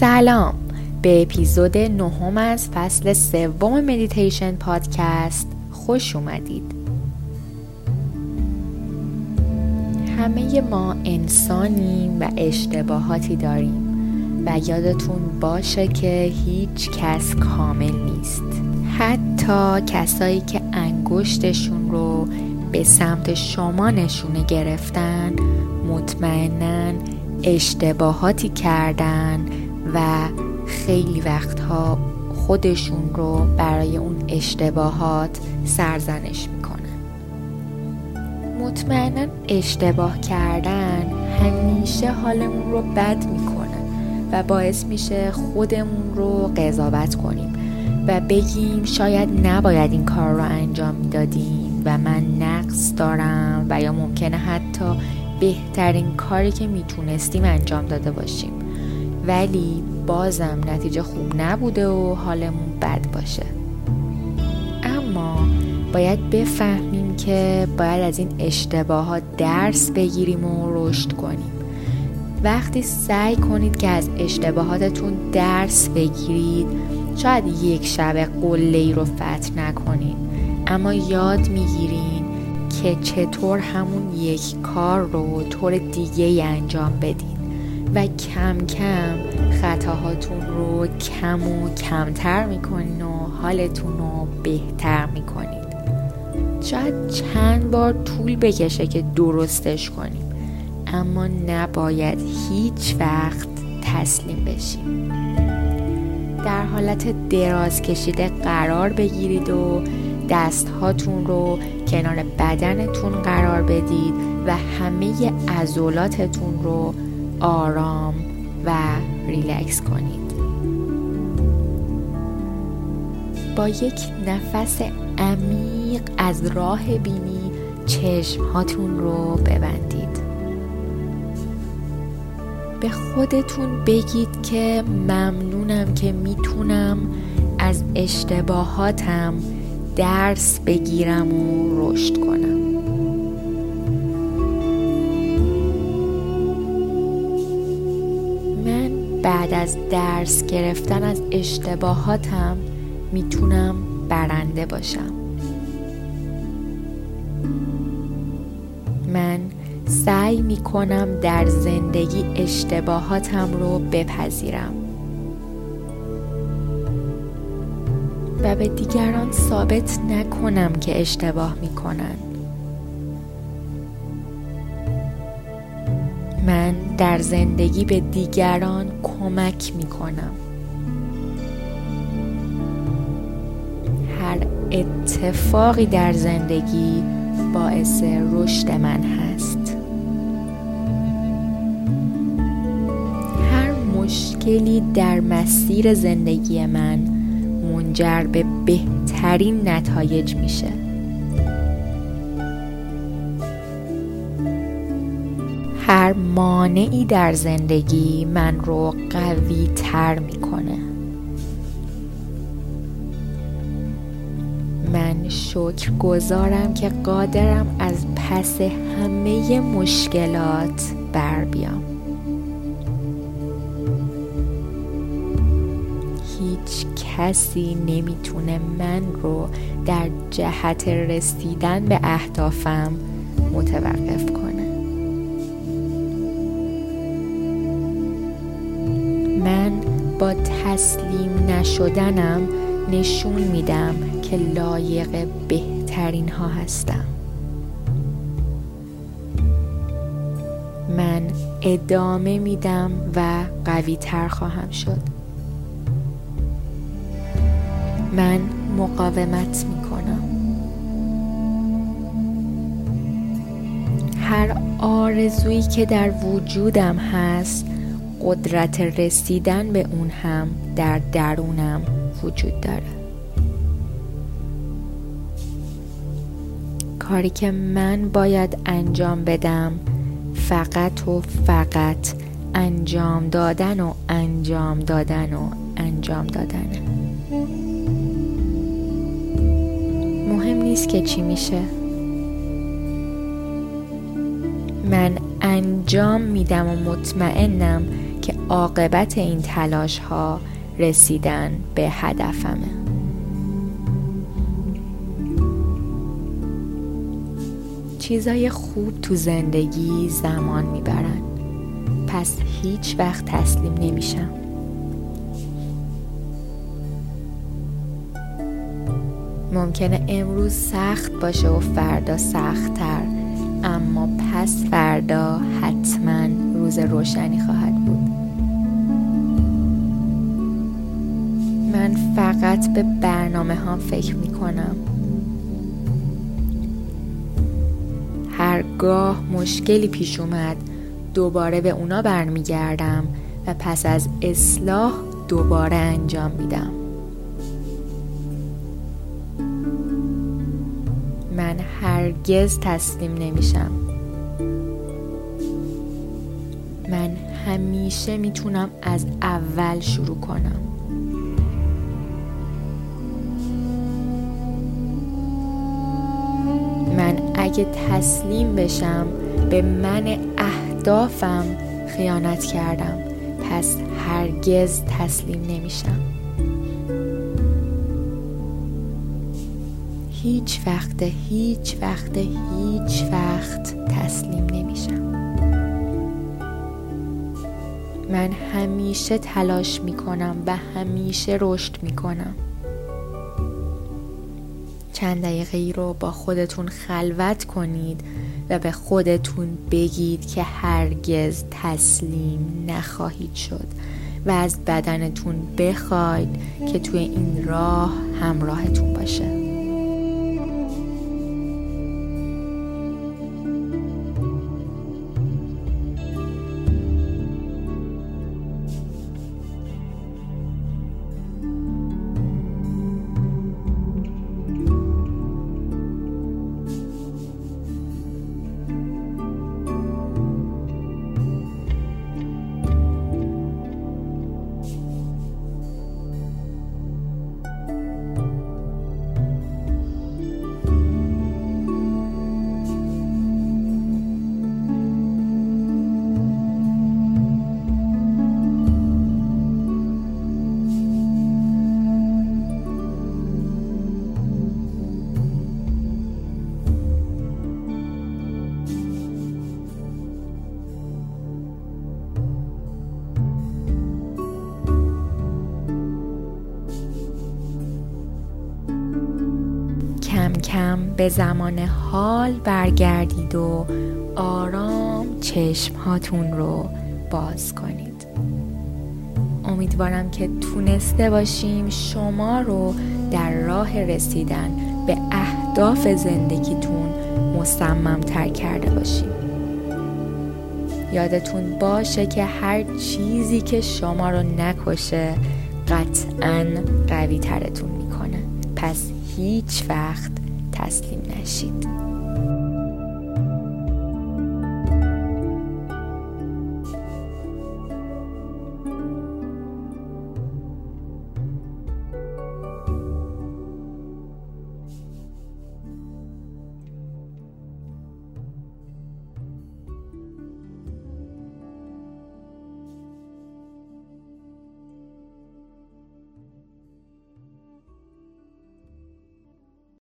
سلام. به اپیزود نهم از فصل سوم مدیتیشن پادکست خوش اومدید. همه ما انسانیم و اشتباهاتی داریم و یادتون باشه که هیچ کس کامل نیست. حتی کسایی که انگشتشون رو به سمت شما نشونه گرفتن مطمئنا اشتباهاتی کردن و خیلی وقتها خودشون رو برای اون اشتباهات سرزنش می‌کنن. مطمئنا اشتباه کردن همیشه حالمون رو بد می‌کنه و باعث میشه خودمون رو قضاوت کنیم و بگیم شاید نباید این کار رو انجام می‌دادیم و من نقص دارم و یا ممکنه حتی بهترین کاری که می‌تونستیم انجام داده باشیم. ولی بازم نتیجه خوب نبوده و حالمون بد باشه. اما باید بفهمیم که باید از این اشتباهات درس بگیریم و رشد کنیم. وقتی سعی کنید که از اشتباهاتتون درس بگیرید شاید یک شب قله ای رو فتح نکنید اما یاد می‌گیرین که چطور همون یک کار رو طور دیگه انجام بدین. و کم کم خطاهاتون رو کم و کمتر می‌کنین و حالتون رو بهتر می‌کنید شاید چند بار طول بکشه که درستش کنیم اما نباید هیچ وقت تسلیم بشیم. در حالت دراز کشیده قرار بگیرید و دست هاتون رو کنار بدنتون قرار بدید و همه عضلاتتون رو آرام و ریلکس کنید. با یک نفس عمیق از راه بینی چشم هاتون رو ببندید. به خودتون بگید که ممنونم که می‌تونم از اشتباهاتم درس بگیرم و رشد کنم. بعد از درس گرفتن از اشتباهاتم می‌تونم برنده باشم. من سعی می‌کنم در زندگی اشتباهاتم رو بپذیرم. و به دیگران ثابت نکنم که اشتباه می‌کنن. من در زندگی به دیگران کمک می‌کنم. هر اتفاقی در زندگی باعث رشد من هست. هر مشکلی در مسیر زندگی من منجر به بهترین نتایج میشه. هر مانعی در زندگی من رو قوی تر می‌کنه. من شکر گذارم که قادرم از پس همه مشکلات بر بیام. هیچ کسی نمی‌تونه من رو در جهت رسیدن به اهدافم متوقف کنه. با تسلیم نشدنم نشون میدم که لایق بهترین ها هستم. من ادامه میدم و قوی تر خواهم شد. من مقاومت می کنم هر آرزویی که در وجودم هست قدرت رسیدن به اون هم در درونم وجود داره. کاری که من باید انجام بدم فقط و فقط انجام دادن و انجام دادن و انجام دادنه مهم نیست که چی میشه. من انجام میدم و مطمئنم عاقبت این تلاش ها رسیدن به هدفمه. چیزای خوب تو زندگی زمان می‌برن. پس هیچ وقت تسلیم نمیشم. ممکنه امروز سخت باشه و فردا سختتر اما پس فردا حتما روز روشنی خواهد بود. من فقط به برنامه ها فکر می کنم هرگاه مشکلی پیش اومد دوباره به اونا برمیگردم و پس از اصلاح دوباره انجام میدم. من هرگز تسلیم نمیشم. من همیشه می‌تونم از اول شروع کنم. اگه تسلیم بشم به من اهدافم خیانت کردم. پس هرگز تسلیم نمیشم. هیچ وقت هیچ وقت هیچ وقت تسلیم نمیشم. من همیشه تلاش می‌کنم و همیشه رشد می‌کنم. چند دقیقه ای رو با خودتون خلوت کنید و به خودتون بگید که هرگز تسلیم نخواهید شد و از بدنتون بخواید که توی این راه همراهتون باشه. کم به زمان حال برگردید و آرام چشم هاتون رو باز کنید. امیدوارم که تونسته باشیم شما رو در راه رسیدن به اهداف زندگیتون مصمم تر کرده باشیم. یادتون باشه که هر چیزی که شما رو نکشه قطعا قوی ترتون می‌کنه. پس هیچ وقت تسلیم نشید.